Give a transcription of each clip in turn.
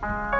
Bye.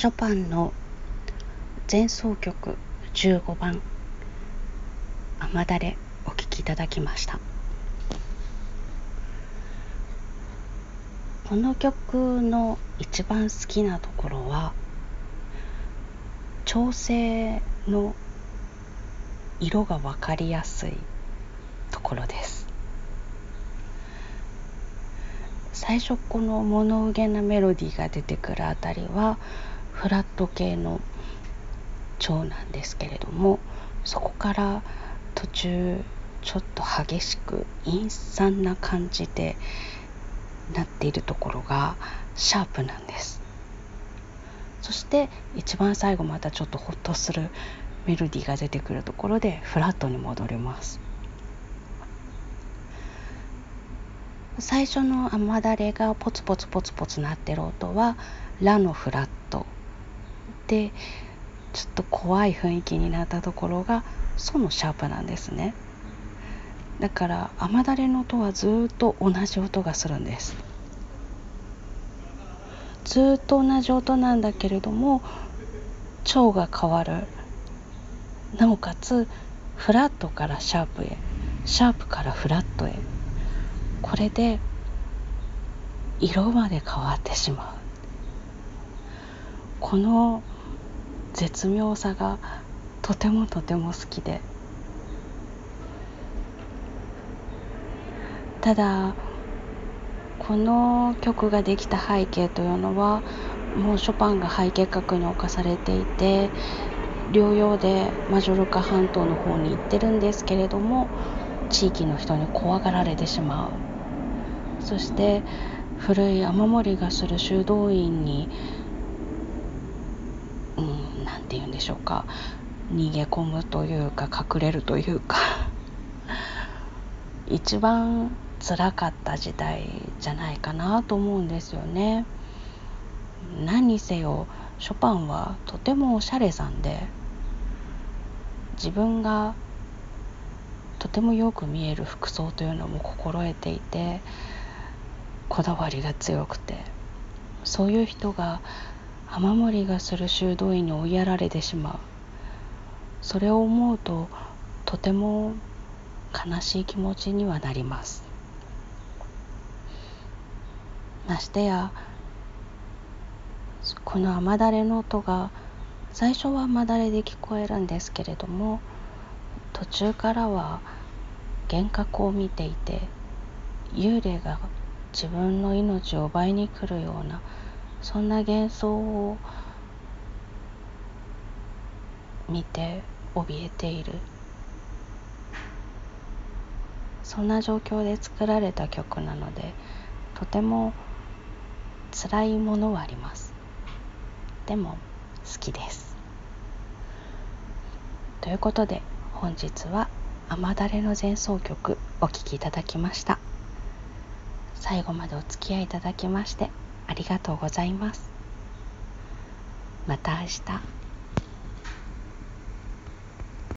ショパンの前奏曲15番「雨だれ」お聴きいただきました。この曲の一番好きなところは調整の色が分かりやすいところです。最初この物憂げなメロディーが出てくるあたりはフラット系の調なんですけれどもそこから途中ちょっと激しく陰惨な感じでなっているところがシャープなんです。そして一番最後またちょっとホッとするメロディーが出てくるところでフラットに戻ります。最初の雨だれがポツポツポツポツ鳴ってる音はラのフラット。でちょっと怖い雰囲気になったところがソのシャープなんですね。だから雨だれの音はずっと同じ音がするんです。ずっと同じ音なんだけれども調が変わる。なおかつフラットからシャープへ。シャープからフラットへ。これで色まで変わってしまう。この絶妙さがとてもとても好きで。ただこの曲ができた背景というのはもうショパンが肺結核に侵されていて療養でマジョルカ半島の方に行ってるんですけれども地域の人に怖がられてしまう。そして古い雨漏りがする修道院にて言うんでしょうか逃げ込むというか隠れるというか 一番辛かった時代じゃないかなと思うんですよね。何にせよショパンはとてもおしゃれさんで自分がとてもよく見える服装というのも心得ていてこだわりが強くてそういう人が雨漏りがする修道院に追いやられてしまう。それを思うととても悲しい気持ちにはなります。ましてやこの雨だれの音が最初は雨だれで聞こえるんですけれども途中からは幻覚を見ていて幽霊が自分の命を奪いに来るようなそんな幻想を見て怯えている。そんな状況で作られた曲なのでとても辛いものはあります。でも好きです。ということで本日は「雨だれの前奏曲」お聴きいただきました。最後までお付き合いいただきましてありがとうございます。また明日。